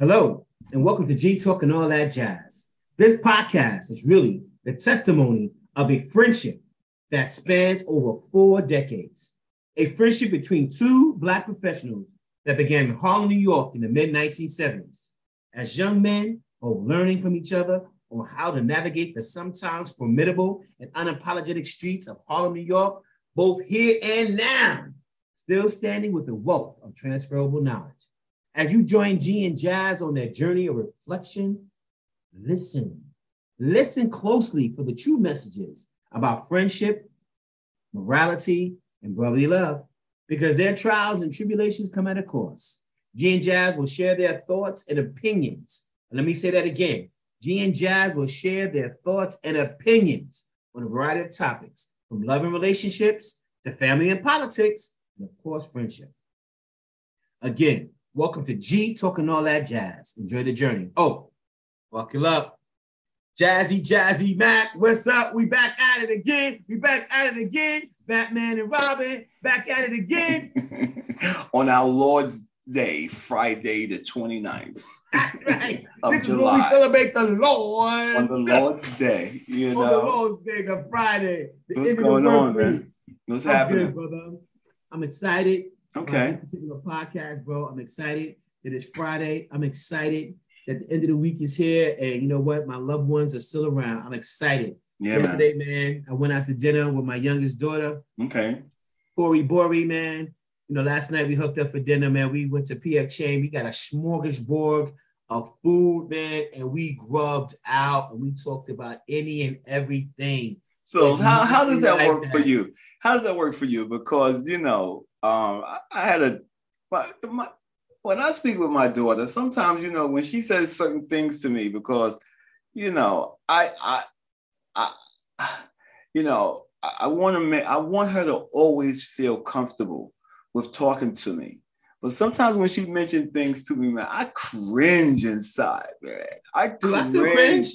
Hello, and welcome to G Talk and All That Jazz. This podcast is really the testimony of a friendship that spans over four decades. A friendship between two Black professionals that began in Harlem, New York in the mid 1970s. As young men, both learning from each other on how to navigate the sometimes formidable and unapologetic streets of Harlem, New York, both here and now, still standing with a wealth of transferable knowledge. As you join G and Jazz on their journey of reflection, listen. Listen closely for the true messages about friendship, morality, and brotherly love, because their trials and tribulations come at a cost. G and Jazz will share their thoughts and opinions. And let me say that again. G and Jazz will share their thoughts and opinions on a variety of topics, from love and relationships to family and politics, and of course, friendship. Again, Welcome to G Talk and All That Jazz. Enjoy the journey. Oh, buckle up. Jazzy, Jazzy Mac, what's up? We back at it again. We back at it again. Batman and Robin, back at it again. On our Lord's Day, Friday the 29th. right. Of this July. is when we celebrate the Lord. On the Lord's Day, you know. On the Lord's Day, the Friday. The What's going on, man? What's I'm happening? Good, brother. I'm excited. Okay. this particular podcast, bro. I'm excited that it's Friday. I'm excited that the end of the week is here. And you know what? My loved ones are still around. I'm excited. Yeah, Yesterday, man. man, I went out to dinner with my youngest daughter. Okay. Bori Bori, man. You know, last night we hooked up for dinner, man. We went to PF Chang. We got a smorgasbord of food, man, and we grubbed out and we talked about any and everything. So how, how does that work for you? How does that work for you? Because you know, um, I, I had a my, my, when I speak with my daughter, sometimes you know when she says certain things to me because you know I I I you know I, I want to make I want her to always feel comfortable with talking to me. But sometimes when she mentioned things to me, man, I cringe inside, man. I do. I still cringe,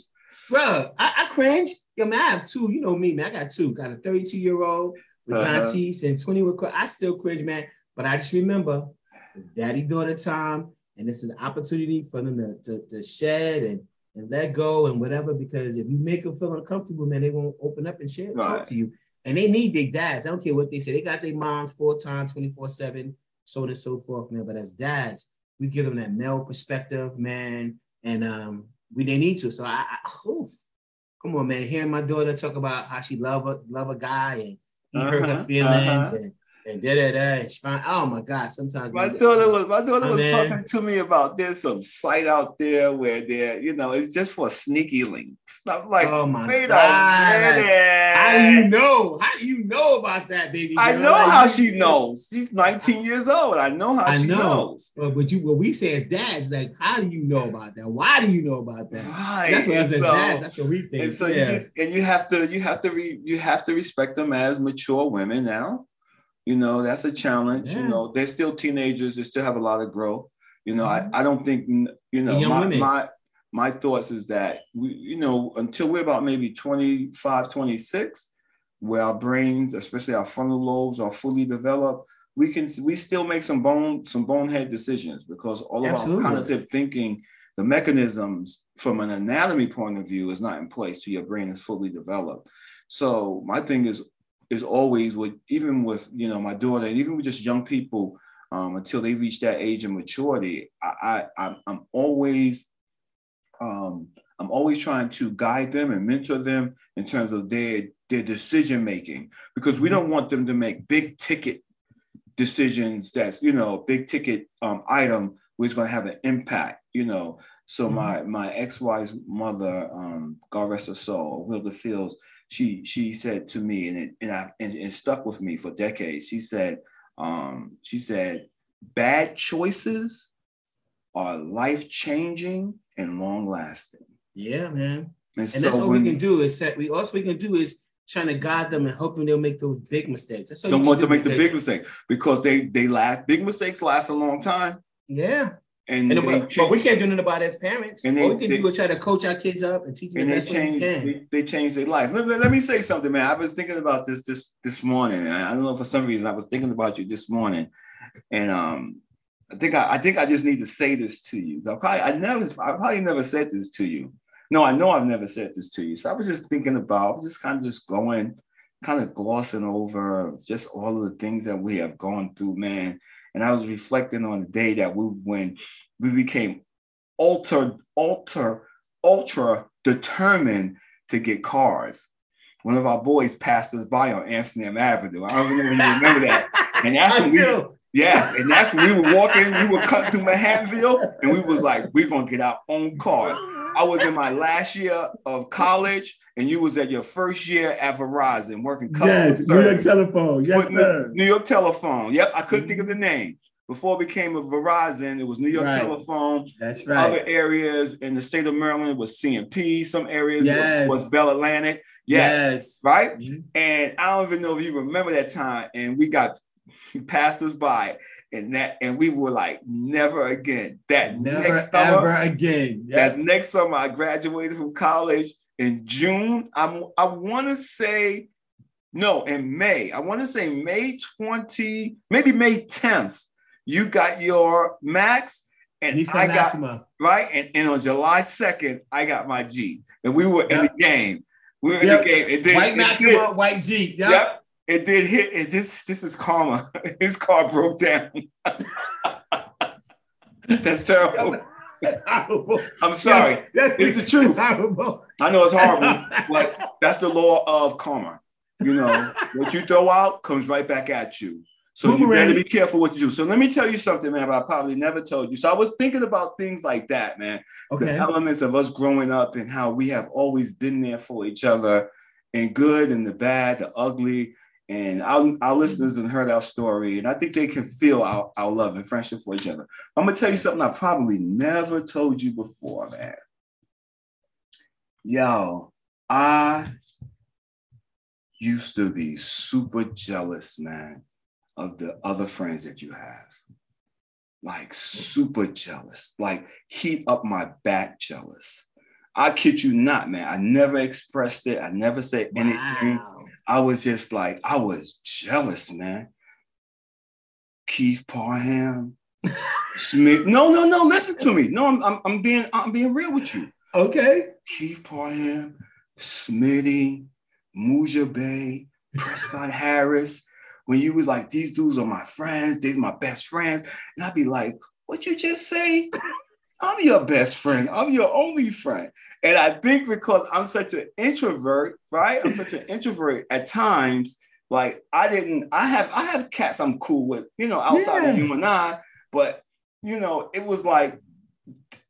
bro. I, I cringe. Yo, man, I have two. You know me, man. I got two. Got a 32 year old with uh-huh. Dantes and 20 with I still cringe, man. But I just remember it's daddy daughter time, and this is an opportunity for them to, to, to shed and, and let go and whatever. Because if you make them feel uncomfortable, man, they won't open up and share, right. talk to you. And they need their dads. I don't care what they say. They got their moms full time, 24 7, so on and so forth, man. But as dads, we give them that male perspective, man. And um, we they need to. So I, I oof, come on, man. Hearing my daughter talk about how she love a love a guy and he uh-huh, hurt her uh-huh, feelings uh-huh. and and da da da. And. Oh my God! Sometimes my daughter was my daughter was man. talking to me about there's some site out there where they're you know, it's just for sneaky links. Stuff like, oh my God! how do you know? How do you know about that, baby? Girl? I know like, how she knows. She's 19 years old. I know how I she know. knows. But what you what we say as dads, like, how do you know about that? Why do you know about that? Right. That's what as so, dads. That's what we think. And so yeah. you, and you have to you have to re, you have to respect them as mature women now you know that's a challenge yeah. you know they're still teenagers they still have a lot of growth you know mm-hmm. I, I don't think you know my, my my thoughts is that we you know until we're about maybe 25 26 where our brains especially our frontal lobes are fully developed we can we still make some bone some bonehead decisions because all of Absolutely. our cognitive thinking the mechanisms from an anatomy point of view is not in place so your brain is fully developed so my thing is is always with even with you know my daughter and even with just young people um, until they reach that age of maturity. I, I I'm always um, I'm always trying to guide them and mentor them in terms of their their decision making because we mm-hmm. don't want them to make big ticket decisions that's you know big ticket um, item which is going to have an impact you know so mm-hmm. my my ex-wife's mother um, god rest her soul wilda fields she she said to me, and it and, I, and it stuck with me for decades. She said, um, she said, bad choices are life changing and long lasting. Yeah, man. And, and so that's what we can do is set. We also we can do is trying to guide them and hoping they'll make those big mistakes. That's don't want to make the big mistake because they they last. Big mistakes last a long time. Yeah. And, and but, but, we can't do nothing about it as parents. And they, All we can they, do is try to coach our kids up and teach them and the best change, way we can. They, they change their life. Let, let, let, me say something, man. I was thinking about this this this morning. I don't know for some reason I was thinking about you this morning, and um, I think I, I think I just need to say this to you. I probably I never I probably never said this to you. No, I know I've never said this to you. So I was just thinking about just kind of just going, kind of glossing over just all of the things that we have gone through, man. And I was reflecting on the day that we when we became ultra, ultra, ultra determined to get cars. One of our boys passed us by on Amsterdam Avenue. I don't know if you remember that. And that's when we, Yes, and that's when we were walking, we were cutting through Manhattanville, and we was like, we're gonna get our own cars. I was in my last year of college, and you was at your first year at Verizon working customer yes, service. New York Telephone. Yes, sir. New York Telephone. Yep, I couldn't think of the name. Before it became a Verizon, it was New York right. Telephone. That's right. Other areas in the state of Maryland was C&P. Some areas yes. was, was Bell Atlantic. Yes. yes. Right? Mm-hmm. And I don't even know if you remember that time. And we got passed us by and that and we were like never again that never next summer, ever again yep. that next summer i graduated from college in june i'm i want to say no in may i want to say may 20 maybe may 10th you got your max and Nissan I Maxima. got right and, and on july 2nd i got my jeep and we were yep. in the game we were yep. in the game it did, white Maxima, did. white Jeep. Yep. It did hit. It this this is karma. His car broke down. That's terrible. That's horrible. I'm sorry. Yeah, it's the truth. Horrible. I know it's horrible, but that's the law of karma. You know, what you throw out comes right back at you. So you better be careful what you do. So let me tell you something, man. I probably never told you. So I was thinking about things like that, man. Okay. The elements of us growing up and how we have always been there for each other, and good and the bad, the ugly, and our, our listeners have heard our story, and I think they can feel our, our love and friendship for each other. I'm gonna tell you something I probably never told you before, man. Yo, I used to be super jealous, man, of the other friends that you have. Like super jealous, like heat up my back jealous. I kid you not, man. I never expressed it. I never said anything. I was just like, I was jealous, man. Keith Parham, Smith. No, no, no. Listen to me. No, I'm, I'm, I'm being, I'm being real with you. Okay. Keith Parham, Smitty, Muja Bay, Prescott Harris. When you was like, these dudes are my friends, these are my best friends, and I'd be like, what you just say? I'm your best friend. I'm your only friend. And I think because I'm such an introvert, right? I'm such an introvert at times. Like I didn't, I have, I have cats I'm cool with, you know, outside yeah. of you and I. But you know, it was like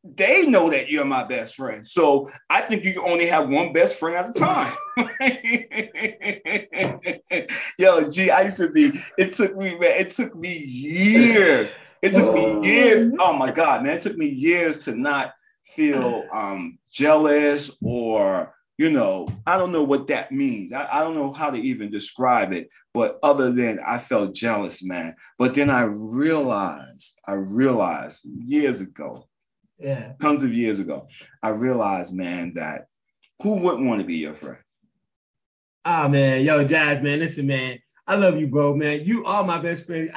they know that you're my best friend. So I think you only have one best friend at a time. Yo, gee, I used to be, it took me, man, it took me years. It took me years. Oh my God, man, it took me years to not feel um jealous or you know i don't know what that means I, I, don't know how to even describe it but other than i felt jealous man but then i realized i realized years ago yeah tons of years ago i realized man that who wouldn't want to be your friend ah oh, man yo jazz man listen man i love you bro man you are my best friend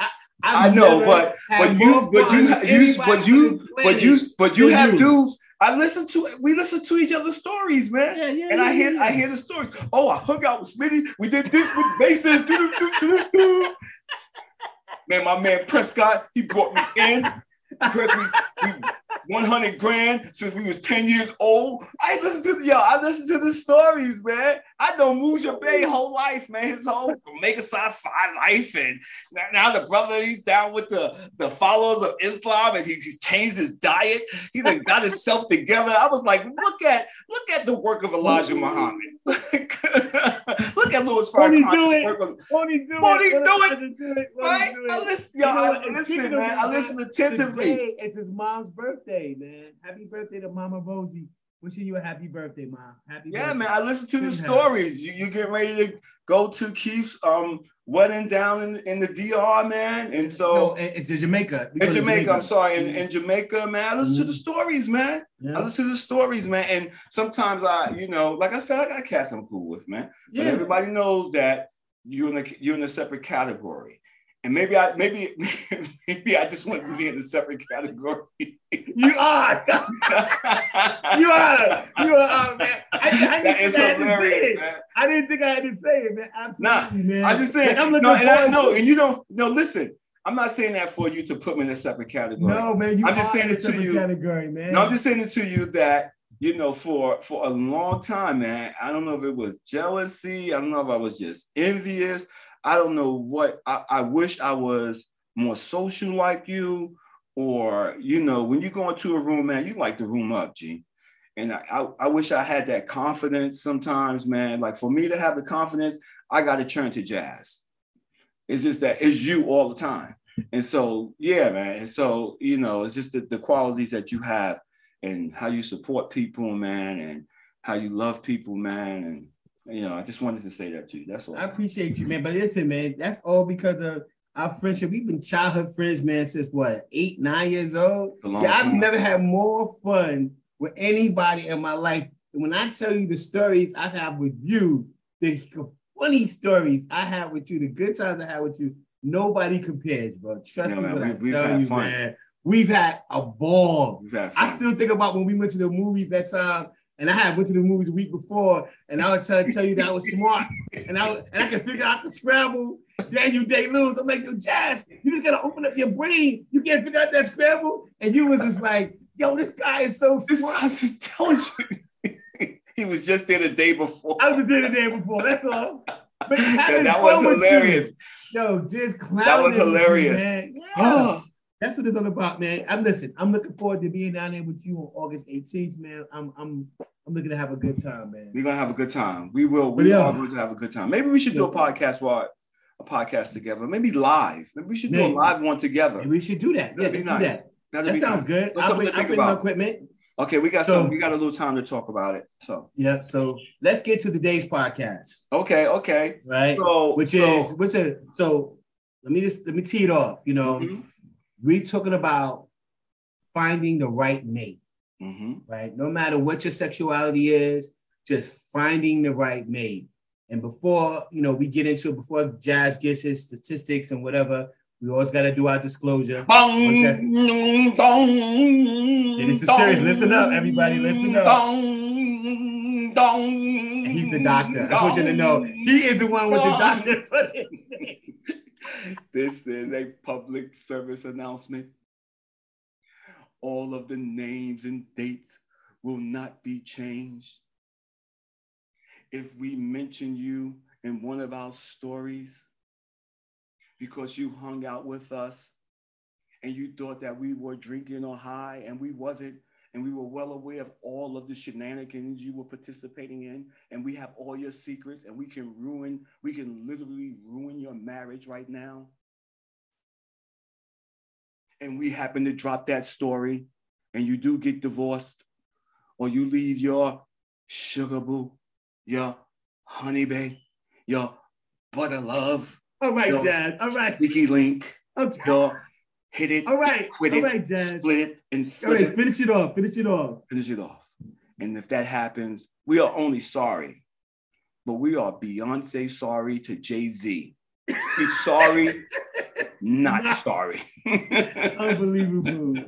I, I know, but but you, but you, you, but you, but you, but you have dudes I listen to we listen to each other's stories, man. Yeah, yeah, and I hear yeah. I hear the stories. Oh, I hung out with Smitty. We did this with bases. man, my man Prescott, he brought me in. Chris, we, we 100 grand since we was 10 years old. I listen to the, yo, I listen to the stories, man. I know Muja Bay whole life, man. His whole make a sci-fi life. And now, now, the brother, he's down with the, the followers of Islam and he's, he's changed his diet. He's like got himself together. I was like, look at look at the work of Elijah Muhammad. look at Louis Farrakhan. Won't he do won't it? He do it? Right? I listen, yo, I listen, man. I listen attentively. It's his mom's birthday, man. Happy birthday to Mama Rosie. Wishing you a happy birthday, mom. Happy yeah, birthday. man. I listen to the stories. You, you get ready to go to Keith's um wedding down in, in the DR, man. And so no, it's in Jamaica. In Jamaica, Jamaica, I'm sorry. In, in Jamaica, man. I listen mm-hmm. to the stories, man. Yeah. I listen to the stories, man. And sometimes I, you know, like I said, I got cats I'm cool with, man. Yeah. But everybody knows that you're in a you're in a separate category. And maybe I maybe maybe I just want to be in a separate category. you are. you are. You are, oh, man. I, I that is hilarious, man. I didn't think I had to say it, man. Absolutely, nah, man. I just saying. Like, I'm looking no, and I know, and you don't. No, listen. I'm not saying that for you to put me in a separate category. No, man. You I'm just saying it to you. Category, man. No, I'm just saying it to you that you know, for for a long time, man. I don't know if it was jealousy. I don't know if I was just envious. I don't know what. I, I wish I was more social like you, or you know, when you go into a room, man, you like the room up, G. And I, I, I wish I had that confidence sometimes, man. Like for me to have the confidence, I got to turn to jazz. It's just that it's you all the time. And so, yeah, man. And so, you know, it's just the, the qualities that you have and how you support people, man, and how you love people, man. And you know, I just wanted to say that to you. That's all. I appreciate you, man. But listen, man, that's all because of our friendship. We've been childhood friends, man, since what eight, nine years old. Yeah, I've time. never had more fun with anybody in my life. when I tell you the stories I have with you, the funny stories I have with you, the good times I had with you, nobody compares, bro. Trust yeah, me man, when we, I tell you, fun. man. We've had a ball. Had I still think about when we went to the movies that time, and I had went to the movies a week before, and I was trying to tell you that I was smart, and I and I could figure out the Scrabble. Then you day lose. I'm like, yo, Jazz, you just gotta open up your brain. You can't figure out that Scrabble, and you was just like, yo, this guy is so smart. I was just telling you. he was just there the day before. I was there the day before. That's all. But yeah, that was hilarious. Yo, just clowning. That was hilarious. You, man. Yeah. That's what it's all about, man. I'm listen. I'm looking forward to being down there with you on August 18th, man. I'm I'm I'm looking to have a good time, man. We're gonna have a good time. We will. We yeah. are going to have a good time. Maybe we should do a podcast while a podcast together. Maybe live. Maybe we should do a live one together. Maybe we should do that. Yeah, let's nice. do that. That'd that sounds nice. good. I'll bring, I'll bring my equipment. Okay, we got so, some. We got a little time to talk about it. So yeah. So let's get to the day's podcast. Okay. Okay. Right. So which so, is which is so. Let me just let me tee it off. You know. Mm-hmm we're talking about finding the right mate, mm-hmm. right? No matter what your sexuality is, just finding the right mate. And before you know, we get into it, before Jazz gets his statistics and whatever, we always got to do our disclosure. Bong, yeah, this is serious. Listen up, everybody. Listen up. And he's the doctor. I just want you to know he is the one with the doctor for this this is a public service announcement. All of the names and dates will not be changed. If we mention you in one of our stories because you hung out with us and you thought that we were drinking or high and we wasn't, and we were well aware of all of the shenanigans you were participating in and we have all your secrets and we can ruin we can literally ruin your marriage right now and we happen to drop that story and you do get divorced or you leave your sugar boo your honey babe your butter love all right Dad. all right sticky link okay. your hit it, all right, quit all it, right, Dad. split it, and all right, it. finish it off, finish it off, finish it off. And if that happens, we are only sorry, but we are Beyonce sorry to Jay Z. He's sorry, not sorry. Unbelievable.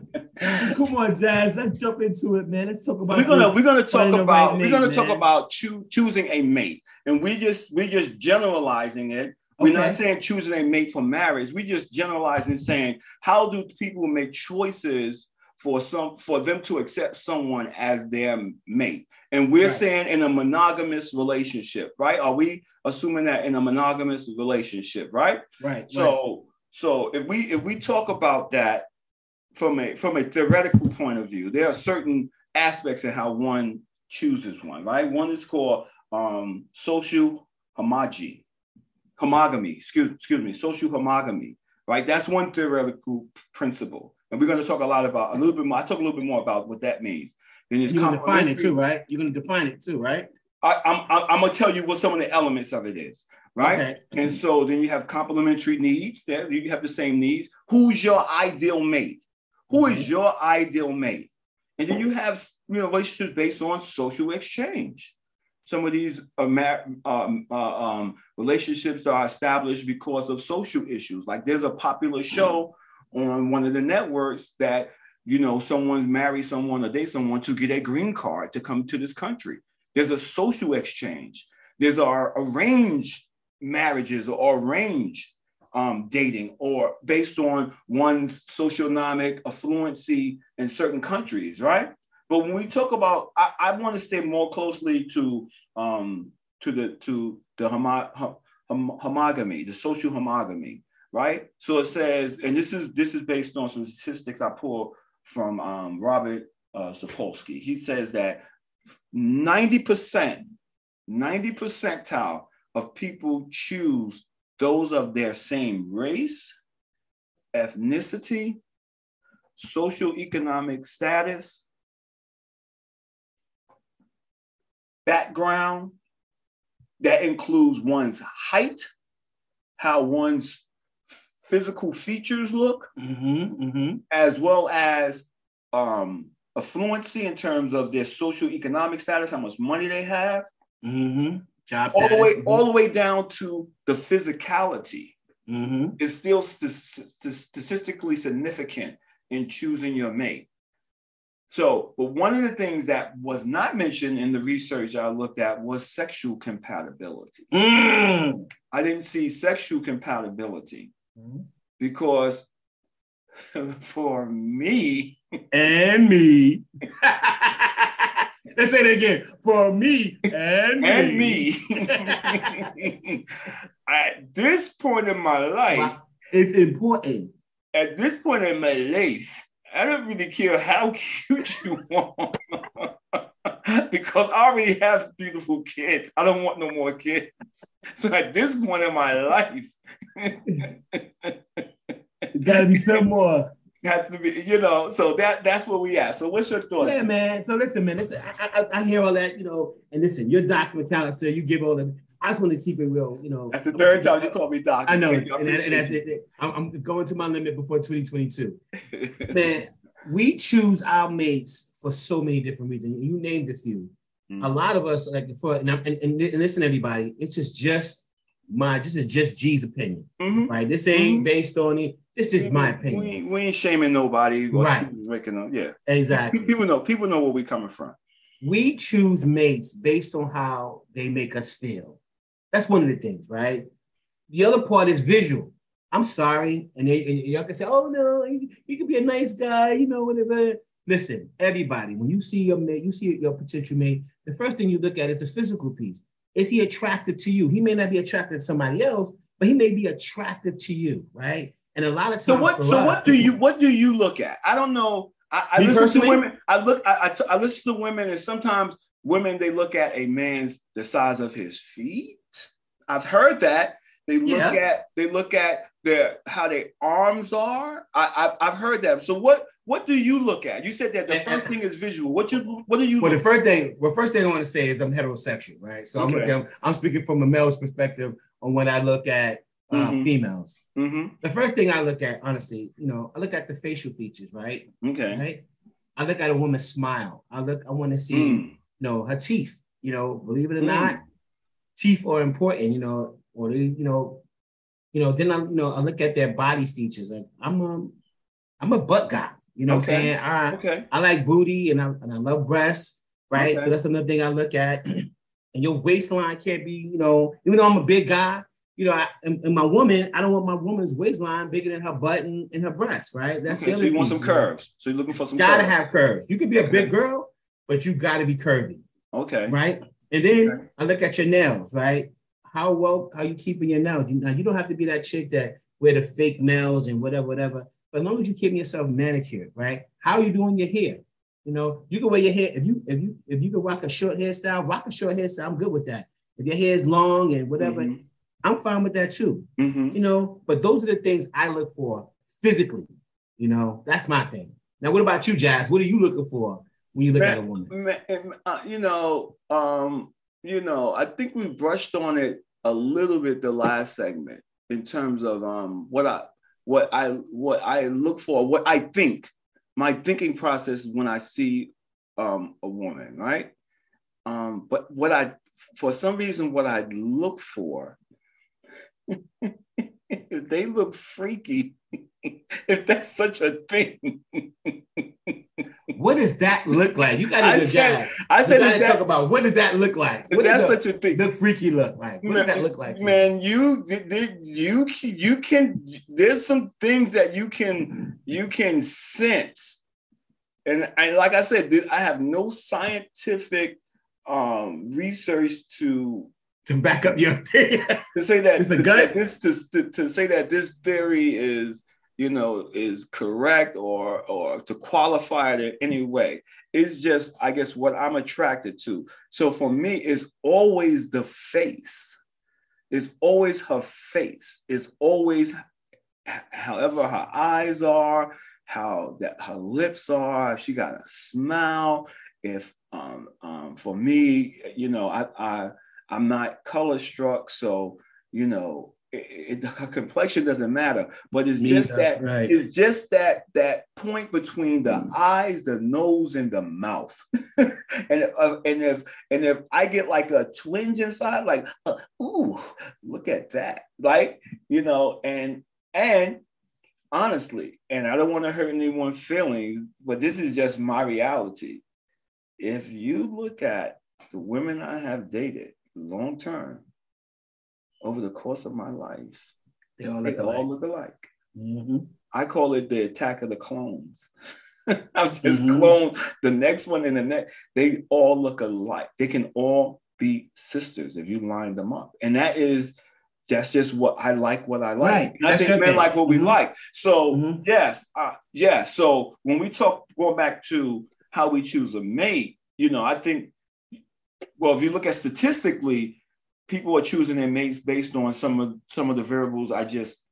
Come on, Jazz. Let's jump into it, man. Let's talk about. We're gonna we're gonna talk about right we're gonna man. talk about choo- choosing a mate, and we just we're just generalizing it we're okay. not saying choosing a mate for marriage. We just generalizing saying how do people make choices for some for them to accept someone as their mate? And we're right. saying in a monogamous relationship, right? Are we assuming that in a monogamous relationship, right? Right. So right. so if we if we talk about that from a from a theoretical point of view, there are certain aspects in how one chooses one, right? One is called um, social homology homogamy, excuse, excuse me, social homogamy, right? That's one theoretical principle. And we're going to talk a lot about a little bit more. I talk a little bit more about what that means. Then You're going to define it too, right? You're going to define it too, right? I, I'm, I'm going to tell you what some of the elements of it is, right? Okay. And so then you have complementary needs. That you have the same needs. Who's your ideal mate? Who is mm-hmm. your ideal mate? And then you have you know relationships based on social exchange. Some of these uh, um, uh, um, relationships are established because of social issues. Like there's a popular show on one of the networks that you know someone marries someone or date someone to get a green card to come to this country. There's a social exchange. There's our arranged marriages or arranged um, dating or based on one's socioeconomic affluency in certain countries, right? But when we talk about, I, I want to stay more closely to um, to the to the homo, hom, homogamy, the social homogamy, right? So it says, and this is this is based on some statistics I pulled from um, Robert uh, Sapolsky. He says that 90%, 90 percentile of people choose those of their same race, ethnicity, social economic status, background that includes one's height, how one's physical features look, mm-hmm, mm-hmm. as well as um, affluency in terms of their social economic status, how much money they have, mm-hmm. job all the way mm-hmm. all the way down to the physicality. Mm-hmm. Is still st- st- statistically significant in choosing your mate. So, but one of the things that was not mentioned in the research I looked at was sexual compatibility. Mm. I didn't see sexual compatibility mm. because for me and me, let's say it again for me and me. And me. at this point in my life, it's important. At this point in my life, I don't really care how cute you are. because I already have beautiful kids. I don't want no more kids. So at this point in my life, gotta be some more. Have to be, you know. So that that's where we at. So what's your thought? Yeah, man. So listen, man. Listen, I, I, I, hear all that, you know. And listen, your doctor McAllister, you give all the I just want to keep it real, you know. That's the third time you call me doctor. I know, and, and, and that's it. I'm, I'm, going to my limit before 2022. Man, we choose our mates for so many different reasons. You named a few. Mm-hmm. A lot of us, like for and, and, and, listen, everybody, it's just just my this is just G's opinion, mm-hmm. right? This ain't mm-hmm. based on it. This is my opinion. We ain't, we ain't shaming nobody. Right. Making them, yeah. Exactly. People know. People know where we coming from. We choose mates based on how they make us feel. That's one of the things, right? The other part is visual. I'm sorry. And, they, and y'all can say, oh no, you, you could be a nice guy, you know, whatever. Listen, everybody, when you see your mate, you see your potential mate, the first thing you look at is the physical piece. Is he attractive to you? He may not be attracted to somebody else, but he may be attractive to you, right? And a lot of times. So what? So what do you what do you look at? I don't know. I, I listen personally? to women. I look. I, I, I listen to women, and sometimes women they look at a man's the size of his feet I've heard that. They look yeah. at they look at their how their arms are. I, I have heard that. So what what do you look at? You said that the first thing is visual. What you what do you? Well, the first thing well first thing I want to say is I'm heterosexual, right? So okay. I'm looking. I'm speaking from a male's perspective on when I look at uh, mm-hmm. females. Mm-hmm. The first thing I look at, honestly, you know, I look at the facial features, right? Okay. Right. I look at a woman's smile. I look. I want to see, mm. you know, her teeth. You know, believe it or mm. not, teeth are important, you know, or they, you know, you know, then I, you know, I look at their body features. Like I'm a, I'm a butt guy. You know okay. what I'm saying? I, okay. I like booty and I, and I love breasts, right? Okay. So that's another thing I look at. and your waistline can't be, you know, even though I'm a big guy, you know, I, and, and, my woman, I don't want my woman's waistline bigger than her butt and, and her breasts, right? That's okay. the other. So you want some curves. So you're looking for some. Gotta curves. have curves. You could be a big girl, but you got to be curvy. Okay. Right. And then okay. I look at your nails, right? How well are you keeping your nails? You, now you don't have to be that chick that wear the fake nails and whatever, whatever. But as long as you keep yourself manicured, right? How are you doing your hair? You know, you can wear your hair if you if you if you can rock a short hairstyle, rock a short hairstyle. I'm good with that. If your hair is long and whatever, mm-hmm. I'm fine with that too. Mm-hmm. You know, but those are the things I look for physically. You know, that's my thing. Now, what about you, Jazz? What are you looking for when you look at a woman? Man, uh, you know, um, you know, I think we brushed on it a little bit the last segment in terms of um, what I what I what I look for, what I think, my thinking process when I see um, a woman, right? Um, but what I for some reason, what I look for, they look freaky, if that's such a thing. what does that look like? You gotta I said, I said you gotta talk about what does that look like? What that's does such a thing. The freaky look like. What man, does that look like? Man, you you you can there's some things that you can you can sense. And, and like I said, I have no scientific um, research to to back up your theory. to say that it's a gut. This to, to, to say that this theory is you know is correct or or to qualify it in any way. It's just I guess what I'm attracted to. So for me, it's always the face. It's always her face. It's always however her eyes are, how that her lips are. She got a smile. If um, um, for me, you know, I, I I'm not color struck, so you know, it, the complexion doesn't matter. But it's just that right. it's just that that point between the mm. eyes, the nose, and the mouth. and uh, and if and if I get like a twinge inside, like uh, ooh, look at that, like you know, and and honestly, and I don't want to hurt anyone's feelings, but this is just my reality if you look at the women I have dated long term over the course of my life, they all look they alike. All look alike. Mm-hmm. I call it the attack of the clones. I've just mm-hmm. cloned the next one and the next. They all look alike. They can all be sisters if you line them up. And that is that's just what I like. What I like. Right. I think men thing. like what we mm-hmm. like. So mm-hmm. yes, uh, yes. So when we talk, going back to how we choose a mate, you know, I think, well, if you look at statistically, people are choosing their mates based on some of some of the variables I just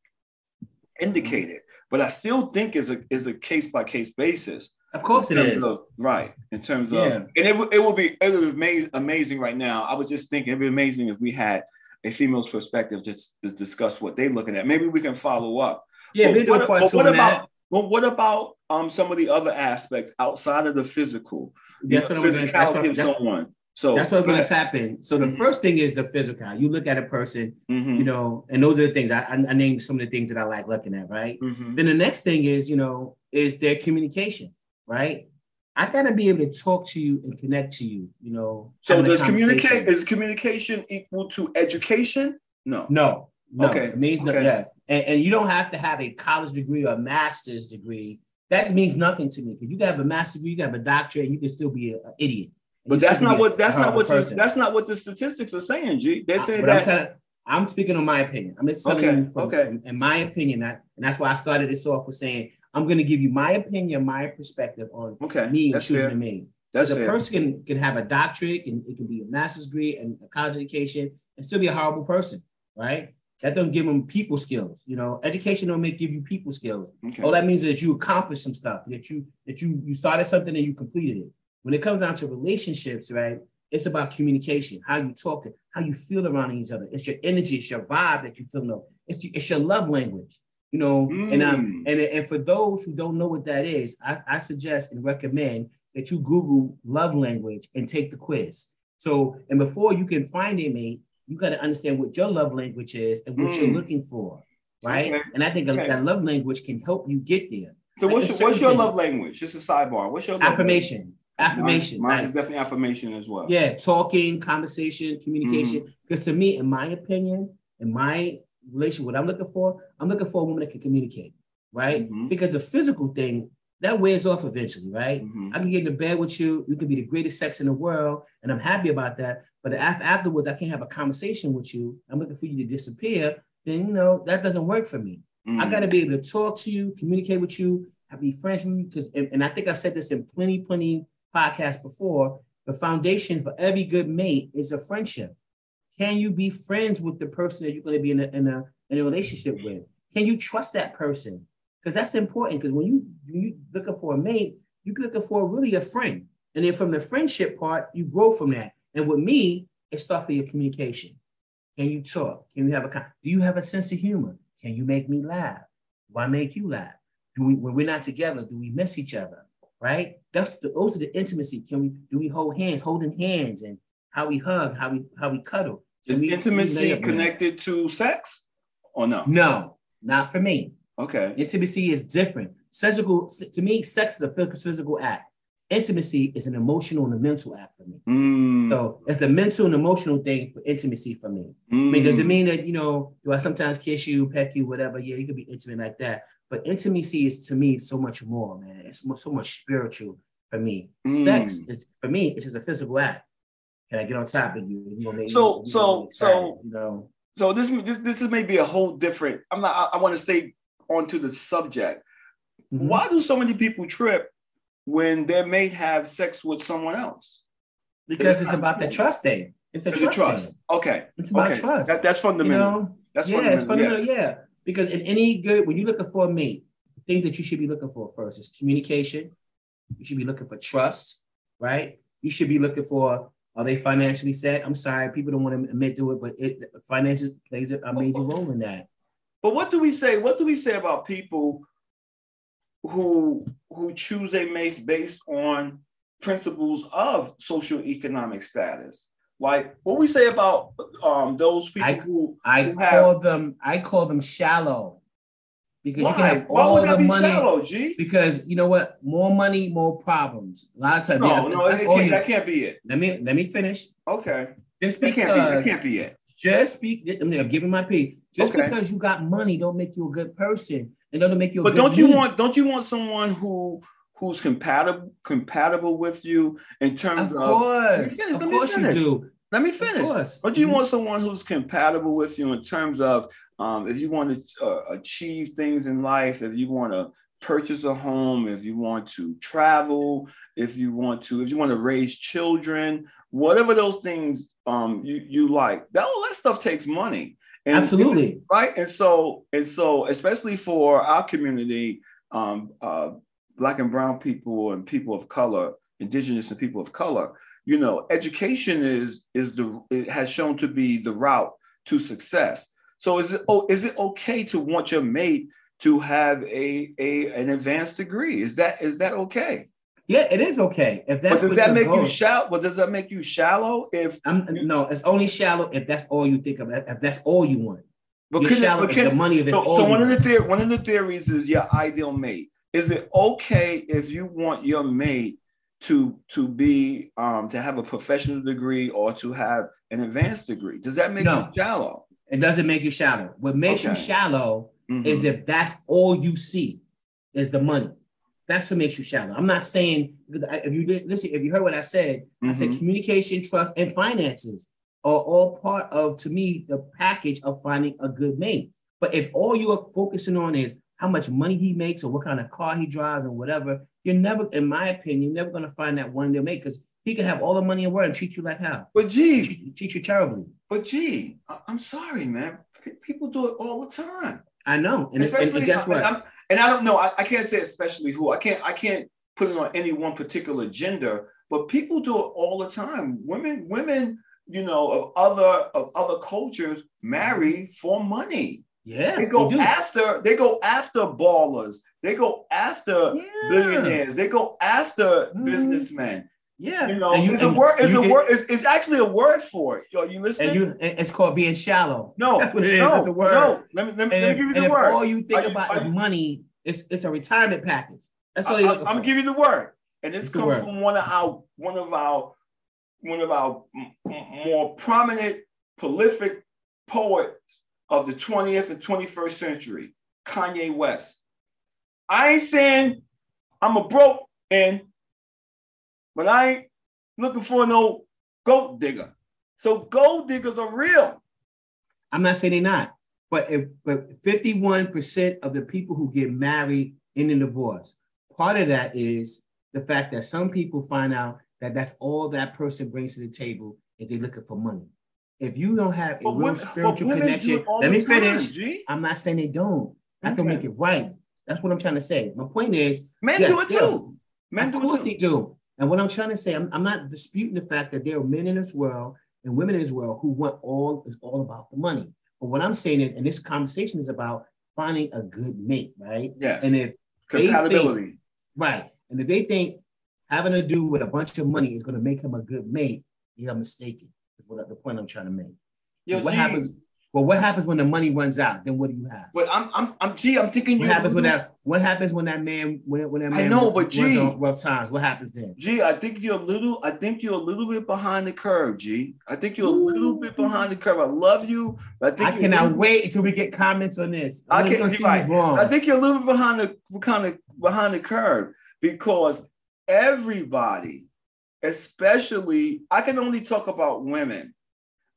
indicated. But I still think is a is a case by case basis. Of course, it is of, right. In terms of, yeah. and it, it will be it would be amazing right now. I was just thinking it'd be amazing if we had a female's perspective just to discuss what they're looking at. Maybe we can follow up. Yeah, but, maybe what, but what about well, what about um some of the other aspects outside of the physical? That's what I'm going to. That's what, that's, So that's what's going to tap in. So the mm-hmm. first thing is the physical. You look at a person, mm-hmm. you know, and those are the things I, I, I named some of the things that I like looking at, right? Mm-hmm. Then the next thing is, you know, is their communication, right? I gotta be able to talk to you and connect to you, you know. So does communicate is communication equal to education? No. No. No. Okay. It means okay. no, yeah. And, and you don't have to have a college degree or a master's degree. That means nothing to me. Because you can have a master's degree, you can have a doctorate, and you can still be an idiot. But that's not what that's not what the, that's not what the statistics are saying, G. They're saying that. I'm, telling, I'm, speaking on my opinion. I'm just telling okay, you, from, okay. in my opinion, that, and that's why I started this off with saying I'm going to give you my opinion, my perspective on okay, me and choosing a me. That's a person can, can have a doctorate and it can be a master's degree and a college education and still be a horrible person, right? That don't give them people skills. You know, education don't make give you people skills. Okay. All that means is that you accomplished some stuff, that you that you you started something and you completed it. When it comes down to relationships, right? It's about communication, how you talk, how you feel around each other. It's your energy, it's your vibe that you feel. No, it's it's your love language. You know, mm. and um and and for those who don't know what that is, I, I suggest and recommend that you Google love language and take the quiz. So, and before you can find a mate, you got to understand what your love language is and what mm. you're looking for, right? Okay. And I think okay. that love language can help you get there. So like what's, your, what's your love language? Just a sidebar. What's your affirmation? Language? Affirmation. Mine, mine is definitely affirmation as well. Yeah, talking, conversation, communication. Mm-hmm. Because to me, in my opinion, in my relation, what I'm looking for, I'm looking for a woman that can communicate, right? Mm-hmm. Because the physical thing that wears off eventually, right? Mm-hmm. I can get into bed with you. You can be the greatest sex in the world, and I'm happy about that. But after, afterwards, I can't have a conversation with you. I'm looking for you to disappear. Then you know that doesn't work for me. Mm-hmm. I got to be able to talk to you, communicate with you, have be friends with you. Because, and, and I think I've said this in plenty, plenty podcasts before. The foundation for every good mate is a friendship. Can you be friends with the person that you're going to be in a, in a, in a relationship with? Can you trust that person? Because that's important. Because when you when you looking for a mate, you're looking for really a friend. And then from the friendship part, you grow from that. And with me, it starts with your communication. Can you talk? Can you have a do you have a sense of humor? Can you make me laugh? Why make you laugh? Do we when we're not together, do we miss each other? Right? That's the those are the intimacy. Can we do we hold hands, holding hands and how we hug, how we how we cuddle. Is we, intimacy we connected to sex or no? No, not for me. Okay. Intimacy is different. Physical to me, sex is a physical act. Intimacy is an emotional and a mental act for me. Mm. So it's the mental and emotional thing for intimacy for me. Mm. I mean, does it mean that you know, do I sometimes kiss you, pet you, whatever? Yeah, you can be intimate like that. But intimacy is to me so much more, man. It's so much spiritual for me. Mm. Sex is for me, it's just a physical act. Can I get on top of you? you know, so, you so, so, you know. So this, this, this is maybe a whole different. I'm not. I, I want to stay onto the subject. Mm-hmm. Why do so many people trip when they may have sex with someone else? Because it's, it's about the trust thing. It's the trust. Trust. Okay. It's about okay. trust. That, that's fundamental. You know? That's yeah, fundamental. it's fundamental. Yes. Yeah. Because in any good, when you're looking for a mate, things that you should be looking for first is communication. You should be looking for trust, right? You should be looking for are they financially set? I'm sorry, people don't want to admit to it, but it finances plays a major role in that. But what do we say? What do we say about people who who choose a mate based on principles of social economic status? Like what we say about um, those people I, who I who call have, them I call them shallow because Why? you can have all the money. Shallow, because you know what, more money, more problems. A lot of times, no, that's, no, that's can't, that can't be it. Let me let me finish. Okay, just because that can't be, that can't be it. Just speak. I'm giving my P. Just okay. because you got money, don't make you a good person, and don't make you. but don't you want? Don't you want someone who who's compatible compatible with you in terms of? Of course, of course you do. Let me finish. Don't you mm-hmm. want someone who's compatible with you in terms of um, if you want to uh, achieve things in life, if you want to purchase a home, if you want to travel, if you want to, if you want to raise children, whatever those things um, you you like, that all that stuff takes money. And, Absolutely. right. And so and so, especially for our community, um, uh, black and brown people and people of color, indigenous and people of color, you know, education is is the it has shown to be the route to success. So is it oh is it okay to want your mate to have a, a an advanced degree? Is that is that okay? Yeah, it is okay. If that's but does that make you shallow? But does that make you shallow? If I'm no, it's only shallow if that's all you think of. If that's all you want. But You're shallow but can, the money of it. So, so one of the theor- one of the theories is your ideal mate. Is it okay if you want your mate to to be um, to have a professional degree or to have an advanced degree? Does that make no, you shallow? It doesn't make you shallow. What makes okay. you shallow mm-hmm. is if that's all you see is the money. That's what makes you shallow. I'm not saying if you did listen, if you heard what I said, mm-hmm. I said mm-hmm. communication, trust, and finances are all part of, to me, the package of finding a good mate. But if all you are focusing on is how much money he makes or what kind of car he drives or whatever, you're never, in my opinion, you're never going to find that one they'll make because he can have all the money in the world and treat you like how? But gee, treat, treat you terribly. But gee, I'm sorry, man. People do it all the time. I know, and, and, and guess what? I'm, and I don't know. I, I can't say especially who. I can't. I can't put it on any one particular gender. But people do it all the time. Women, women, you know, of other of other cultures marry for money. Yeah, they go they after they go after ballers. They go after yeah. billionaires. They go after mm-hmm. businessmen. Yeah, you know, you, it's a word. It's a get, word. It's, it's, actually a word for it. Yo, you listening? And you, it's called being shallow. No, that's what it is. No, that's the word. No, let me let me, let me give you the word. If all you think are about you, is money. It's it's a retirement package. That's all I, I'm gonna give you the word, and this comes from one of our one of our one of our more prominent, prolific poets of the 20th and 21st century, Kanye West. I ain't saying I'm a broke and but I ain't looking for no gold digger. So gold diggers are real. I'm not saying they're not, but if, but 51% of the people who get married in a divorce, part of that is the fact that some people find out that that's all that person brings to the table is they're looking for money. If you don't have a but real women, spiritual connection, let me finish. Time, I'm not saying they don't. I okay. can make it right. That's what I'm trying to say. My point is, men yes, do it too. Men of course they do. And what I'm trying to say, I'm, I'm not disputing the fact that there are men in this world and women in this world who want all is all about the money. But what I'm saying is, and this conversation is about finding a good mate, right? Yes. And if compatibility, think, right, and if they think having to do with a bunch of money is going to make him a good mate, you're mistaken. What the point I'm trying to make. Yo, what happens? Well, what happens when the money runs out? Then what do you have? But I'm, I'm, I'm, G. I'm thinking. What happens when that? What happens when that man? When, when that man? I know, but G. Rough times. What happens then? G. I think you're a little. I think you're a little bit behind the curve, G. I think you're a little bit behind the curve. I love you. I think I cannot little, wait until we get comments on this. I can't. See right. I think you're a little bit behind the kind of behind the curve because everybody, especially, I can only talk about women.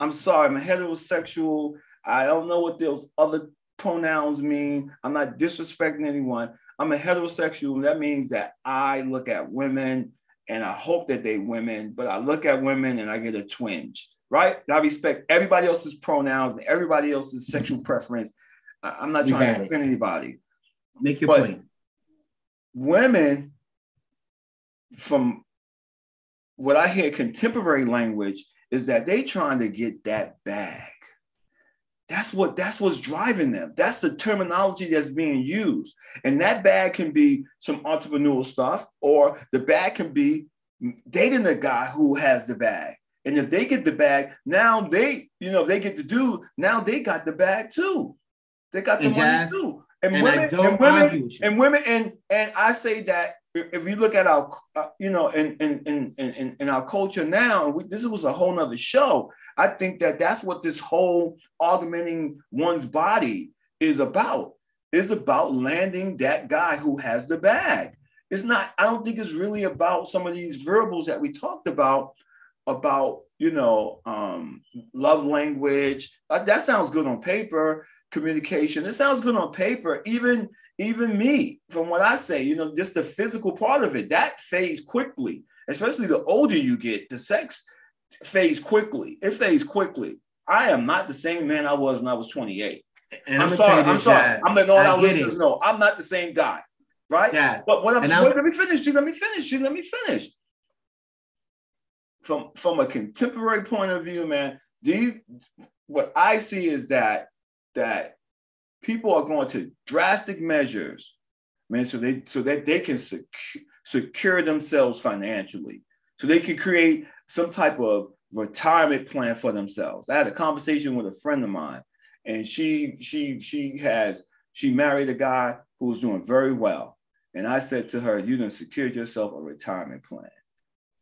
I'm sorry, I'm a heterosexual I don't know what those other pronouns mean. I'm not disrespecting anyone. I'm a heterosexual. That means that I look at women and I hope that they women, but I look at women and I get a twinge, right? I respect everybody else's pronouns and everybody else's sexual preference. I'm not trying to offend anybody. Make your but point. Women, from what I hear contemporary language, is that they trying to get that bag. That's what that's what's driving them. That's the terminology that's being used. And that bag can be some entrepreneurial stuff, or the bag can be dating the guy who has the bag. And if they get the bag, now they, you know, if they get the dude, now they got the bag too. They got the and money jazz, too. And, and women, and women, and women, and and I say that if you look at our, uh, you know, in in in in, in our culture now, and we, this was a whole nother show. I think that that's what this whole augmenting one's body is about. Is about landing that guy who has the bag. It's not. I don't think it's really about some of these verbals that we talked about. About you know, um, love language. Uh, that sounds good on paper. Communication. It sounds good on paper. Even even me, from what I say, you know, just the physical part of it that fades quickly. Especially the older you get, the sex fades quickly. It fades quickly. I am not the same man I was when I was 28. And I'm, I'm sorry. I'm sorry. I'm letting all our listeners it. know I'm not the same guy, right? Yeah. But what I'm, wait, let me finish. G, let me finish. G, let me finish. From from a contemporary point of view, man, these what I see is that that people are going to drastic measures, man, so they so that they can secure, secure themselves financially, so they can create some type of retirement plan for themselves. I had a conversation with a friend of mine, and she she she has she married a guy who's doing very well. And I said to her, "You done secured yourself a retirement plan."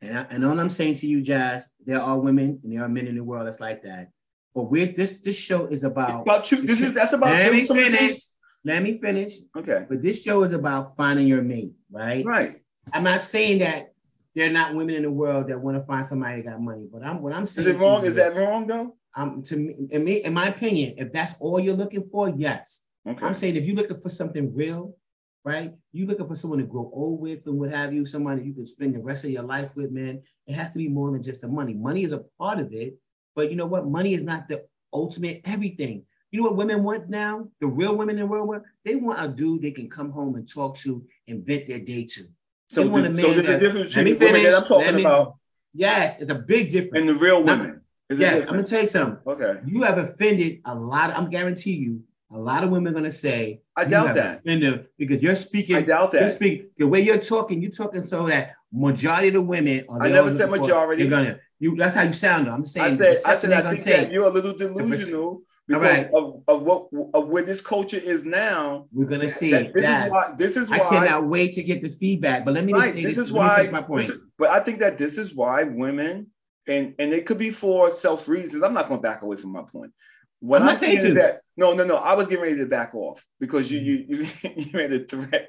And, I, and all I'm saying to you, Jazz, there are women and there are men in the world that's like that. But we're this this show is about, about you. This is that's about. Let me finish. Let me finish. Okay. But this show is about finding your mate, right? Right. I'm not saying that there are not women in the world that want to find somebody that got money. But I'm what I'm saying. Is it wrong? Is that wrong though? Um, to me, in me, in my opinion, if that's all you're looking for, yes. Okay. I'm saying if you're looking for something real, right? You're looking for someone to grow old with and what have you, someone that you can spend the rest of your life with, man. It has to be more than just the money. Money is a part of it, but you know what? Money is not the ultimate everything. You know what women want now? The real women in the world, they want a dude they can come home and talk to and vent their day to. So, the, so the difference between the women that I'm talking me, about. Yes, it's a big difference. And the real women. Now, yes, I'm gonna tell you something. Okay. You have offended a lot. Of, I'm guarantee you, a lot of women are gonna say. I doubt that. Offended because you're speaking. I doubt that. You're speaking the way you're talking. You're talking so that majority of the women. Are I never said majority. you're gonna. You. That's how you sound. I'm saying. I said. I said. I think that you're a little delusional because right. of, of what of where this culture is now. We're gonna see. This is why. This is why I cannot wait to get the feedback. But let me right, say this, this is why. my point. Is, but I think that this is why women and and it could be for self reasons. I'm not going to back away from my point. What I'm not saying to that. No, no, no. I was getting ready to back off because you mm-hmm. you you, you made a threat.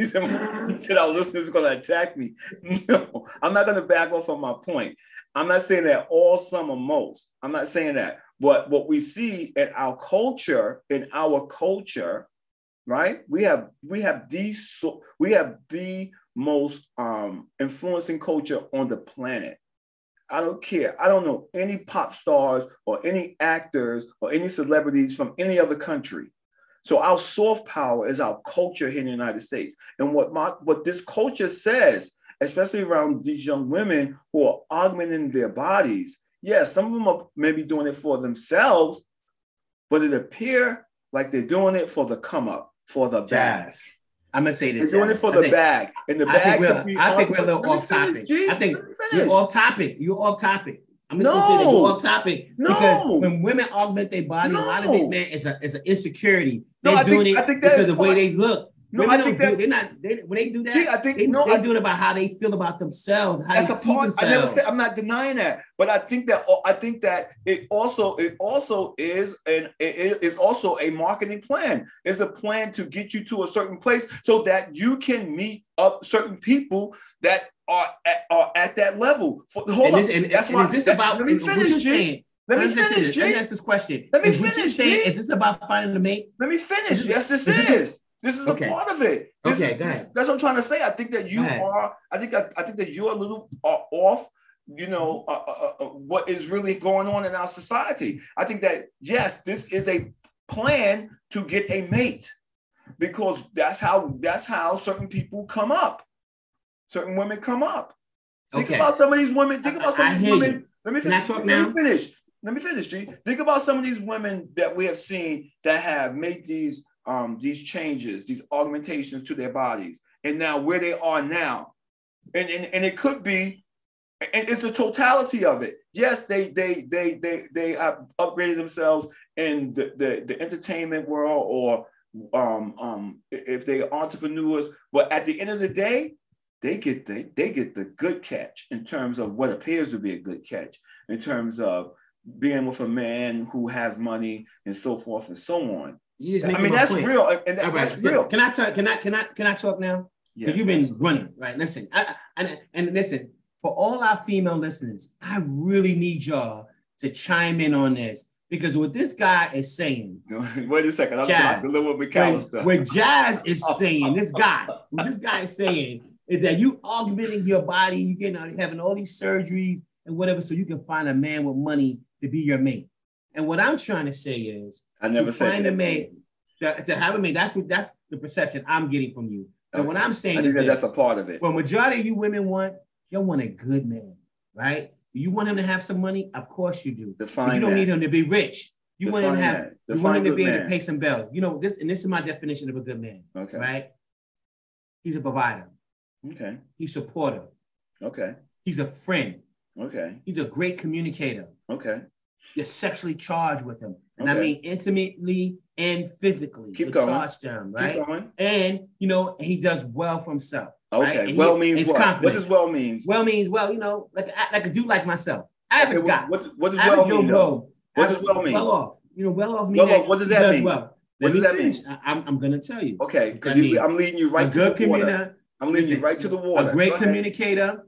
He said, he said our listeners are going to attack me. No, I'm not going to back off on my point. I'm not saying that all, some, or most. I'm not saying that. But what we see in our culture, in our culture, right? We have we have the so we have the most um, influencing culture on the planet. I don't care. I don't know any pop stars or any actors or any celebrities from any other country. So our soft power is our culture here in the United States. And what my, what this culture says, especially around these young women who are augmenting their bodies, Yes, some of them are maybe doing it for themselves, but it appear like they're doing it for the come up, for the bag. I'm gonna say this. They're doing it for the think, bag, and the I bag. Think I think we're a little off topic. I think you're off topic. You're off topic. I'm just no. gonna say they go off topic no. because when women augment their body, no. a lot of it, man, is a is an insecurity. They're no, doing think, it I think because of the way they look. No, Women I think that, do, they're not. They, when they do that, I think they, no, they do it about how they feel about themselves, how they see part, themselves. I never say I'm not denying that, but I think that I think that it also it also is an it is also a marketing plan. It's a plan to get you to a certain place so that you can meet up certain people that are at, are at that level. For, hold and, this, and, that's and why, is this that, about let me finish, what saying? Let me finish. Let me ask this question. Let me is finish. You're saying, is this about finding a mate? Let me finish. Yes, this is. is. This is okay. a part of it. This okay, go ahead. That's what I'm trying to say. I think that you are. I think I, I think that you're a little uh, off. You know uh, uh, uh, uh, what is really going on in our society. I think that yes, this is a plan to get a mate because that's how that's how certain people come up. Certain women come up. Think okay. about some of these women. Think about some I, of these women. You. Let me finish. Let me finish. Let me finish, G. Think about some of these women that we have seen that have made these um, these changes, these augmentations to their bodies, and now where they are now. And, and, and it could be, and it's the totality of it. Yes, they they they they they have upgraded themselves in the, the, the entertainment world or um, um, if they are entrepreneurs, but at the end of the day, they get the, they get the good catch in terms of what appears to be a good catch in terms of being with a man who has money and so forth and so on. I mean, that's point. real, and that, right. that's real. Can I talk? Can I? Can I? Can I talk now? Because yes, you've been running, right? Listen, I, and and listen for all our female listeners, I really need y'all to chime in on this because what this guy is saying. Wait a second, I'm Jazz, talking with McAllister. What Jazz is saying, this guy, what this guy is saying is that you augmenting your body, you getting having all these surgeries and whatever, so you can find a man with money to be your mate. And what I'm trying to say is, I never to find that. a mate to, to have a mate. That's what that's the perception I'm getting from you. And okay. what I'm saying is that this, that's a part of it. Well, majority of you women want you want a good man, right? You want him to have some money, of course you do. Define you don't that. need him to be rich. You Define want him to have. You want him to be able to pay some bills. You know this, and this is my definition of a good man. Okay. Right. He's a provider. Okay. He's supportive. Okay. He's a friend. Okay. He's a great communicator. Okay. You're sexually charged with him. And okay. I mean intimately and physically. Keep going. Charged to him, right? Keep going. And you know, he does well for himself. Okay. Right? Well he, means what? Confident. What does well mean? Well means well, you know, like like a dude like myself. Average okay, guy. What, what does well mean? What does well mean? Well off. You know, well off means well what does that mean? Well. What does that mean? I, am I'm going to tell you. Okay, because I'm leading you right a good communicator. I'm listening right to the water. A great communicator,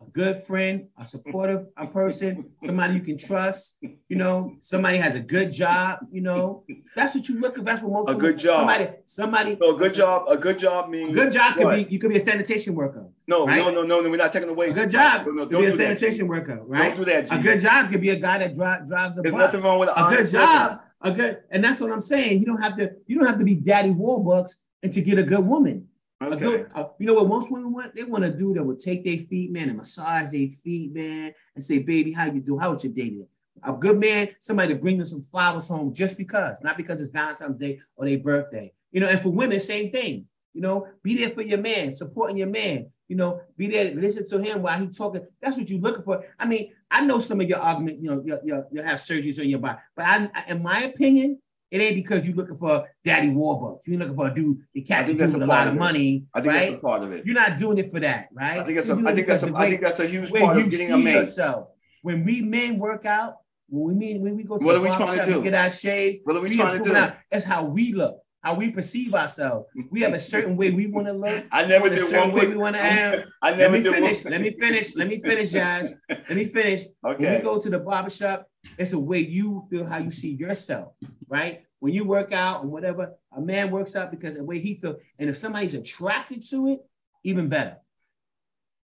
a good friend, a supportive a person, somebody you can trust, you know, somebody has a good job, you know. That's what you look at. That's what most a good job. Somebody, somebody so a good job, a good job means a good job could what? be you could be a sanitation worker. No, right? no, no, no, no, we're not taking away. A good job no, no, could be a sanitation that. worker, right? Don't do that. G. A good job could be a guy that dri- drives a There's bus. nothing wrong with a good job. A good, and that's what I'm saying. You don't have to, you don't have to be daddy warbucks and to get a good woman. Okay. Good, uh, you know what most women want? They want a dude that will take their feet, man, and massage their feet, man, and say, baby, how you do? How was your day A good man, somebody to bring them some flowers home just because, not because it's Valentine's Day or their birthday. You know, and for women, same thing. You know, be there for your man, supporting your man. You know, be there, listen to him while he's talking. That's what you're looking for. I mean, I know some of your argument, you know, you you have surgeries on your body, but I, in my opinion, it ain't because you're looking for Daddy Warbucks. You're looking for a dude to catch you with a lot of money. I think right? that's a part of it. You're not doing it for that, right? I think that's a, I think that's a, I think that's a huge part of getting a man. Yourself. When we men work out, when we mean when we go to what the barbershop and get our shades, what are we, we trying to do? Out, that's how we look, how we perceive ourselves. We have a certain way we want to look. I never did one way we want to have. I never Let me finish. Let me finish. Let me finish, guys. Let me finish. Okay. When we go to the barbershop, it's a way you feel how you see yourself, right? When you work out and whatever, a man works out because of the way he feels. And if somebody's attracted to it, even better.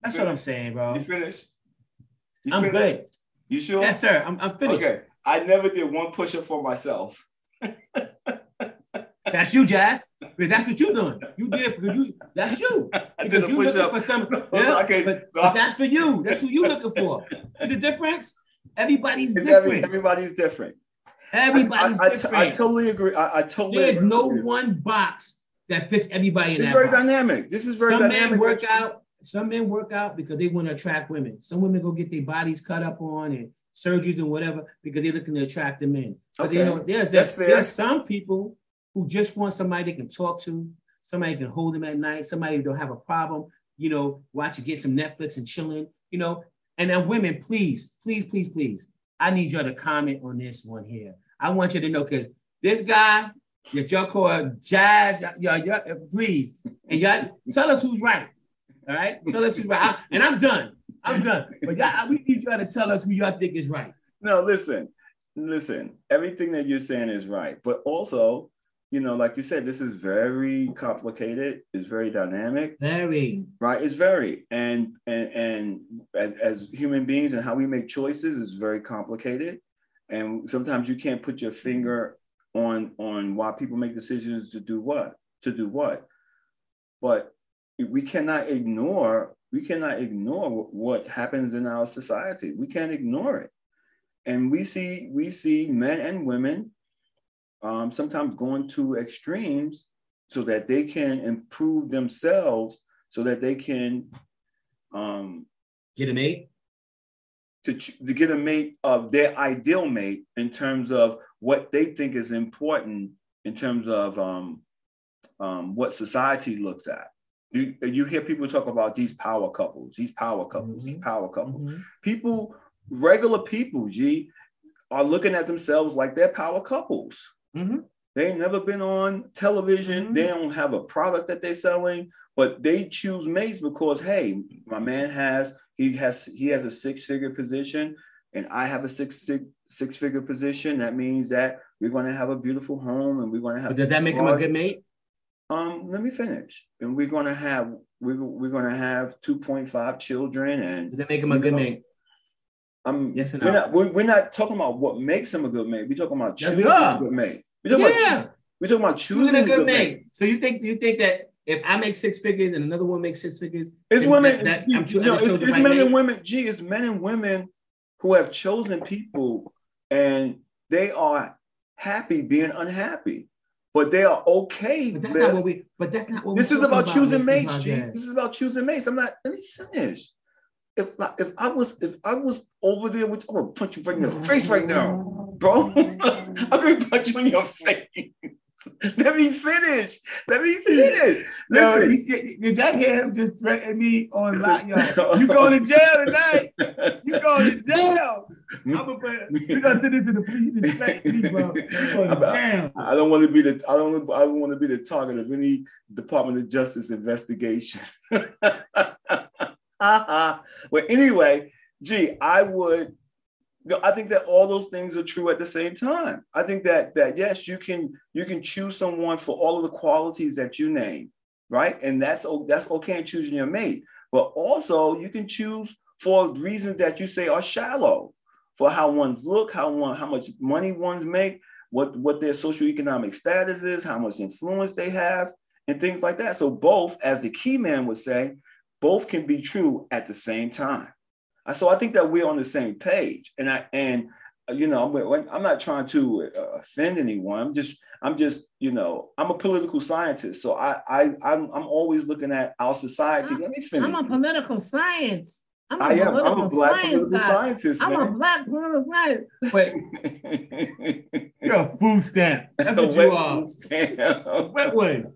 That's what I'm saying, bro. You finished? You I'm finished? good. You sure? Yes, sir. I'm, I'm finished. Okay. I never did one push up for myself. that's you, Jazz. That's what you're doing. You did it because you. That's you. Because you looking up. for some. Yeah, okay. but, but, that's for you. That's who you looking for. See the difference? Everybody's different. Everybody's different. Everybody's I, I, different. I, I, totally agree. I, I totally. There's no one box that fits everybody in it's that. very box. dynamic. This is very some dynamic. men work out. some men work out because they want to attract women. Some women go get their bodies cut up on and surgeries and whatever because they're looking to attract the men. But okay. you know, there's there's, there's some people who just want somebody they can talk to, somebody can hold them at night, somebody who don't have a problem, you know, watch you get some Netflix and chilling, you know. And then women, please, please, please, please, I need y'all to comment on this one here. I want you to know because this guy y'all call Jazz, y'all, y'all, please, and y'all tell us who's right. All right, tell us who's right. I, and I'm done. I'm done. But y'all, we need y'all to tell us who y'all think is right. No, listen, listen. Everything that you're saying is right, but also you know, like you said, this is very complicated. It's very dynamic. Very right. It's very and and and as, as human beings and how we make choices is very complicated. And sometimes you can't put your finger on on why people make decisions to do what to do what. But we cannot ignore we cannot ignore what happens in our society. We can't ignore it. And we see we see men and women um, sometimes going to extremes so that they can improve themselves so that they can um, get a mate to, to get a mate of their ideal mate in terms of what they think is important in terms of um, um, what society looks at. You, you hear people talk about these power couples, these power couples, mm-hmm. these power couples. Mm-hmm. People, regular people, G, are looking at themselves like they're power couples. Mm-hmm. They ain't never been on television. Mm-hmm. They don't have a product that they're selling, but they choose mates because hey, my man has he has he has a six figure position, and I have a six six six figure position. That means that we're going to have a beautiful home, and we're going to have. But does that make him a good mate? Um, let me finish. And we're going to have we're, we're going to have two point five children, and does that make him a good mate? Um, yes and. We're not, we're, we're, not talking about what makes him a good mate. We're talking about choosing a good mate. We're talking yeah. about we're talking about choosing, choosing a good, good mate. mate. So you think you think that if I make six figures and another one makes six figures, it's women. That, that I'm cho- no, it's, it's men and women. Gee, it's men and women who have chosen people and they are happy being unhappy but they are okay. But that's not what we. But that's not what. This is about, about choosing mates, G. This is about choosing mates. I'm not. Let me finish if if I was if I was over there with I'm gonna punch you right in the face right now, bro. I'm gonna punch you in your face. Let me finish. Let me finish. Listen, no, did that hear him just threaten me on lock, You going to jail tonight? You going to jail? I'm gonna put, we gonna send it to the police. bro. I, I don't want to be the I don't I don't want to be the target of any Department of Justice investigation. well, anyway, gee, I would. You know, I think that all those things are true at the same time. I think that that yes, you can you can choose someone for all of the qualities that you name, right? And that's that's okay in choosing your mate. But also, you can choose for reasons that you say are shallow, for how one's look, how one how much money one's make, what what their socioeconomic status is, how much influence they have, and things like that. So both, as the key man would say, both can be true at the same time. So I think that we're on the same page. And I and uh, you know I'm, I'm not trying to uh, offend anyone. I'm just I'm just you know I'm a political scientist, so I I I'm, I'm always looking at our society. I'm, Let me finish. I'm a political science. I'm a I am. I'm a black political scientist. I'm man. a black political scientist. Wait, you're a food stamp. That's what you are. Wet one.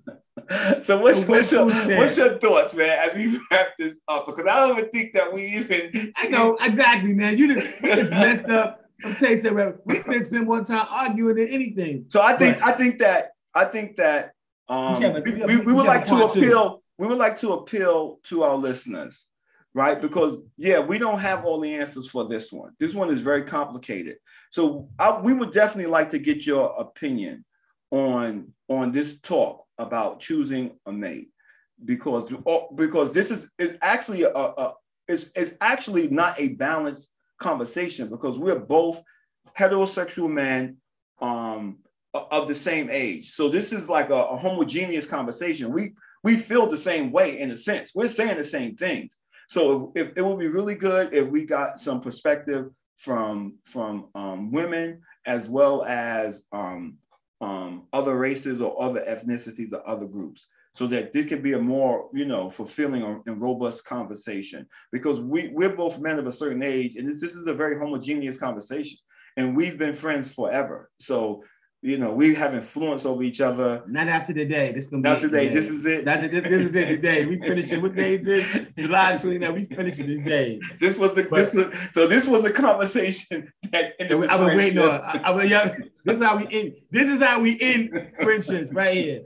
so what's, what's, your, what's your thoughts, man, as we wrap this up? Because I don't even think that we even. I know exactly, man. You just, you just messed up. I'm telling you something. We spent spend more time arguing than anything. So I think but, I think that I think that um, we, we, we would like to appeal. Too. We would like to appeal to our listeners, right? Because yeah, we don't have all the answers for this one. This one is very complicated. So I, we would definitely like to get your opinion on on this talk about choosing a mate because because this is, is actually a, a it's, it's actually not a balanced conversation because we're both heterosexual men um, of the same age. So this is like a, a, homogeneous conversation. We we feel the same way in a sense. We're saying the same things. So if, if it would be really good if we got some perspective from from um, women as well as um, um, other races or other ethnicities or other groups. so that this can be a more, you know, fulfilling and robust conversation. Because we we're both men of a certain age, and this, this is a very homogeneous conversation, and we've been friends forever. So you know, we have influence over each other. Not after the day. This gonna be not today. This is it. Not, this, this is it today. We finish it. What day is this? July 29. We finish it today. This was the but, this was, so this was a conversation that I was waiting on. I, I was, yeah, this is how we end. This is how we end friendships right here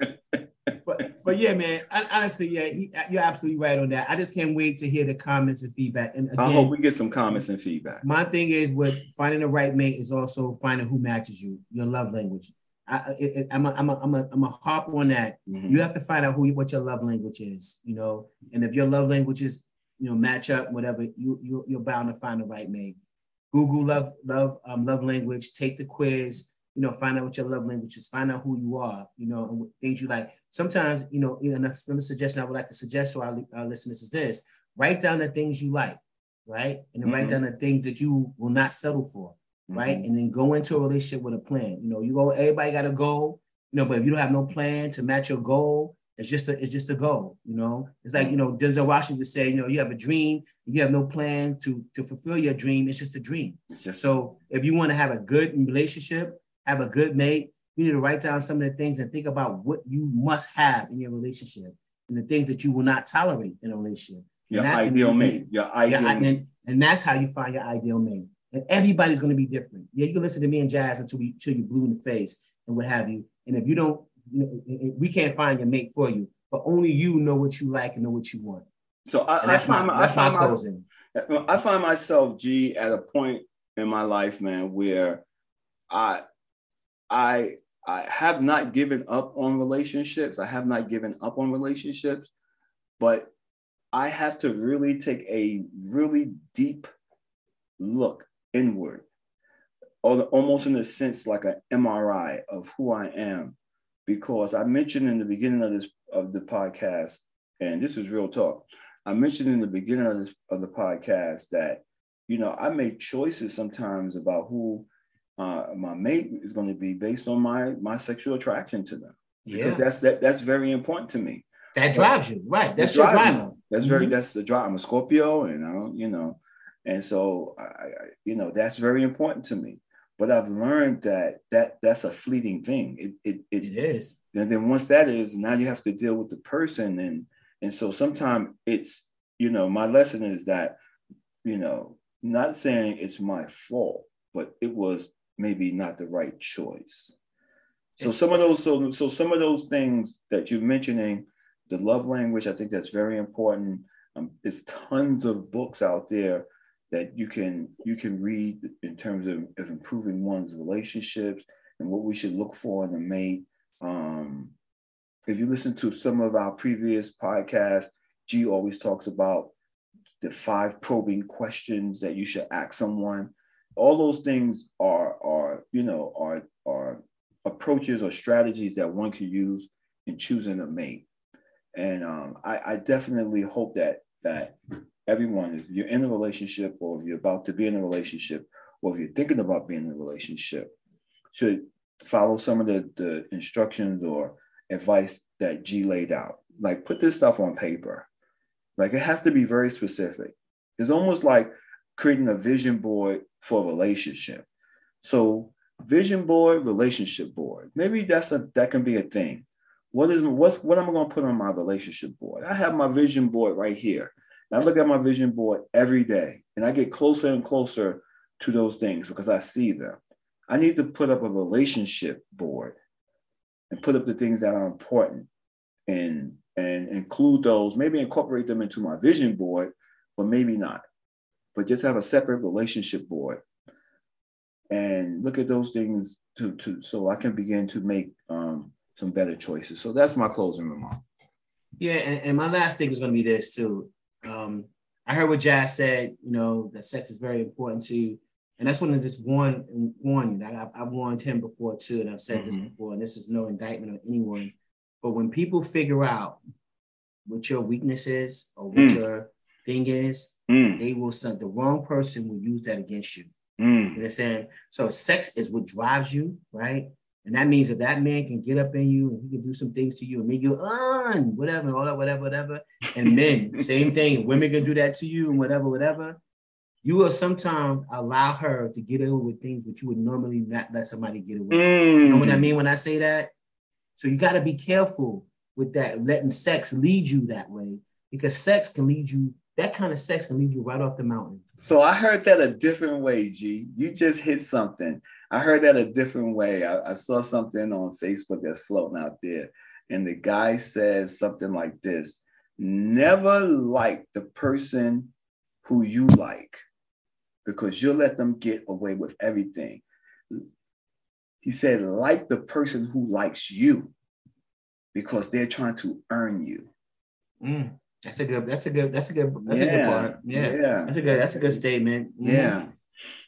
but but yeah, man. Honestly, yeah, he, you're absolutely right on that. I just can't wait to hear the comments and feedback. And again, I hope we get some comments and feedback. My thing is with finding the right mate is also finding who matches you, your love language. I, am a, I'm a, I'm a, I'm a harp on that. Mm-hmm. You have to find out who what your love language is, you know. And if your love language is, you know, match up, whatever, you, you you're bound to find the right mate. Google love love um, love language. Take the quiz you know, find out what your love language is, find out who you are, you know, and things you like. Sometimes, you know, you know, another suggestion I would like to suggest to our, our listeners is this: write down the things you like, right, and then mm-hmm. write down the things that you will not settle for, mm-hmm. right, and then go into a relationship with a plan. You know, you go, everybody got a goal, you know, but if you don't have no plan to match your goal, it's just a it's just a goal, you know. It's like you know Denzel Washington say, you know, you have a dream, you have no plan to to fulfill your dream. It's just a dream. Just so if you want to have a good relationship, have a good mate, you need to write down some of the things and think about what you must have in your relationship and the things that you will not tolerate in a relationship. Your ideal and, mate. Your ideal your, mate. And, and that's how you find your ideal mate. And everybody's going to be different. Yeah, you can listen to me and Jazz until we until you blue in the face and what have you. And if you don't, you know, we can't find your mate for you, but only you know what you like and know what you want. So I, that's I my, that's I my closing. I find myself, G, at a point in my life, man, where I I I have not given up on relationships. I have not given up on relationships, but I have to really take a really deep look inward, almost in a sense like an MRI of who I am, because I mentioned in the beginning of this of the podcast, and this is real talk. I mentioned in the beginning of, this, of the podcast that you know I make choices sometimes about who uh, my mate is going to be based on my my sexual attraction to them. Yeah. Because that's that, that's very important to me. That drives you, right? That's your driver. That's very mm-hmm. that's the drive. I'm a Scorpio, and I don't, you know, and so I, I, you know, that's very important to me. But I've learned that that that's a fleeting thing. It it it, it is. And then once that is, now you have to deal with the person, and and so sometimes it's you know my lesson is that you know not saying it's my fault, but it was maybe not the right choice. So some of those, so so some of those things that you're mentioning, the love language, I think that's very important. Um, there's tons of books out there that you can you can read in terms of, of improving one's relationships and what we should look for in a mate. Um, if you listen to some of our previous podcasts, G always talks about the five probing questions that you should ask someone all those things are are you know are are approaches or strategies that one can use in choosing a mate. And um, I, I definitely hope that that everyone if you're in a relationship or if you're about to be in a relationship or if you're thinking about being in a relationship should follow some of the, the instructions or advice that g laid out. Like put this stuff on paper. Like it has to be very specific. It's almost like creating a vision board for relationship. So vision board, relationship board. Maybe that's a that can be a thing. What is what's what am I going to put on my relationship board? I have my vision board right here. And I look at my vision board every day, and I get closer and closer to those things because I see them. I need to put up a relationship board and put up the things that are important and and include those, maybe incorporate them into my vision board, but maybe not but just have a separate relationship board and look at those things to, to so I can begin to make um, some better choices. So that's my closing remark. Yeah, and, and my last thing is going to be this too. Um, I heard what Jazz said. You know that sex is very important to you, and that's one of just one warn you. I, I've warned him before too, and I've said mm-hmm. this before, and this is no indictment on anyone. But when people figure out what your weakness is or what mm. your thing is, mm. they will send the wrong person will use that against you. Mm. You understand? So sex is what drives you, right? And that means that that man can get up in you and he can do some things to you and make you on whatever, and all that, whatever, whatever. And men, same thing. Women can do that to you and whatever, whatever. You will sometimes allow her to get away with things that you would normally not let somebody get away. Mm. You know what I mm. mean when I say that? So you got to be careful with that, letting sex lead you that way because sex can lead you. That kind of sex can lead you right off the mountain. So I heard that a different way, G. You just hit something. I heard that a different way. I, I saw something on Facebook that's floating out there, and the guy says something like this: "Never like the person who you like, because you'll let them get away with everything." He said, "Like the person who likes you." because they're trying to earn you. Mm, that's a good. That's a good. That's a good. That's yeah, a good part. Yeah. yeah. That's a good. That's a good statement. Mm-hmm. Yeah.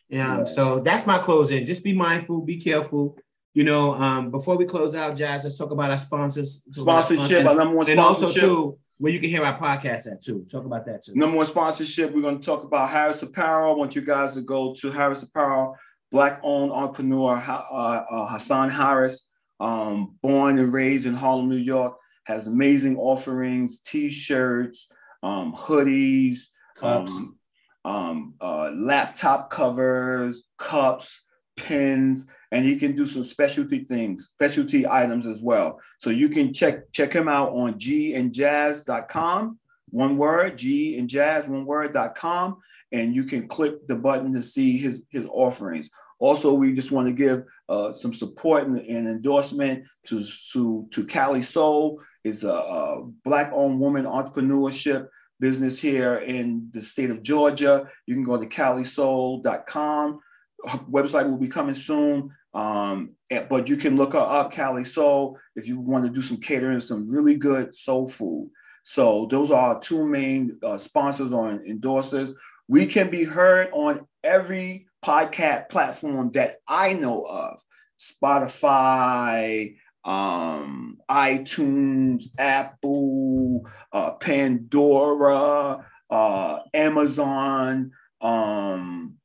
yeah. Yeah. So that's my closing. Just be mindful. Be careful. You know, um, before we close out, Jazz, let's talk about our sponsors. Sponsorship, our number one and also too, where you can hear our podcast at too. Talk about that too. Number one sponsorship. We're going to talk about Harris Apparel. I want you guys to go to Harris Apparel, black-owned entrepreneur uh, uh, Hassan Harris um, born and raised in Harlem, New York, has amazing offerings, t-shirts, um, hoodies, cups, um, um, uh, laptop covers, cups, pins, and he can do some specialty things, specialty items as well. So you can check check him out on gandjazz.com, one word, G and jazz, one word.com, and you can click the button to see his his offerings. Also, we just want to give uh, some support and, and, endorsement to, to, to Cali Soul. Is a, a Black-owned woman entrepreneurship business here in the state of Georgia. You can go to calisoul.com. Her website will be coming soon. Um, but you can look her up, Cali Soul, if you want to do some catering, some really good soul food. So those are our two main uh, sponsors or endorsers. We can be heard on every podcast platform that I know of Spotify, um, iTunes, Apple, uh, Pandora, uh, Amazon, um,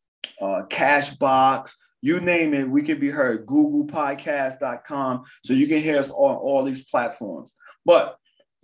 uh, Castbox, you name it, we can be heard. GooglePodcast.com. So you can hear us on all these platforms. But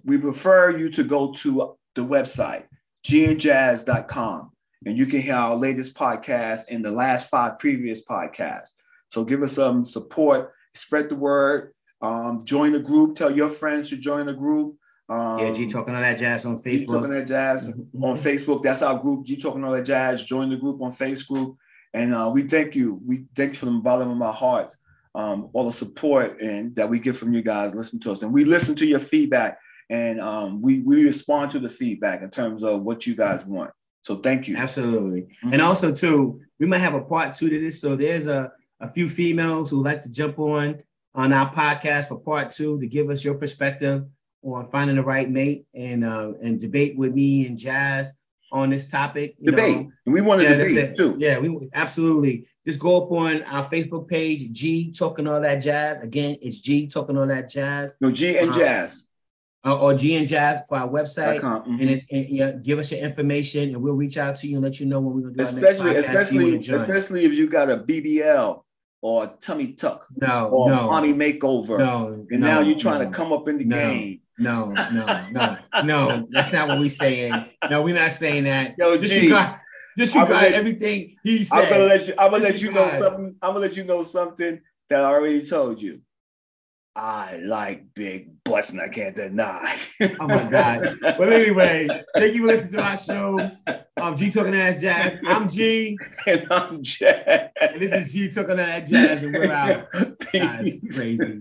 we prefer you to go to the website, gandjazz.com and you can hear our latest podcast and the last five previous podcasts. So give us some support, spread the word, um, join the group, tell your friends to join the group. Um, yeah, G Talk and All That Jazz on Facebook. G talking that jazz mm-hmm. on Facebook. That's our group. G Talk and All That Jazz. Join the group on Facebook, and uh, we thank you. We thank you from the bottom of my heart, um, all the support and that we get from you guys. Listen to us, and we listen to your feedback, and um, we we respond to the feedback in terms of what you guys want. So thank you. Absolutely. Mm-hmm. And also too, we might have a part two to this. So there's a, a few females who like to jump on on our podcast for part two to give us your perspective on finding the right mate and uh, and debate with me and Jazz on this topic. debate. Know. And we want to yeah, debate too. Yeah, we absolutely. Just go up on our Facebook page, G Talk and All That Jazz. Again, it's G talking all that jazz. No, G and um, jazz uh, or G and Jazz for our website, mm-hmm. and, it, and yeah, give us your information, and we'll reach out to you and let you know when we're gonna do especially, Especially, especially if you got a BBL or tummy tuck, no, or no, mommy makeover, no, and no, now you're trying no, to come up in the no, game. No, no, no, no, that's not what we're saying. No, we're not saying that. Yo, disregard, disregard everything he said. I'm gonna let you. I'm gonna let you know something. I'm gonna let you know something that I already told you. I like big butts and I can't deny. oh my God. But anyway, thank you for listening to our show. I'm G Talking Ass Jazz. I'm G. And I'm Jazz. And this is G Talking Ass Jazz, and we're out. God, crazy.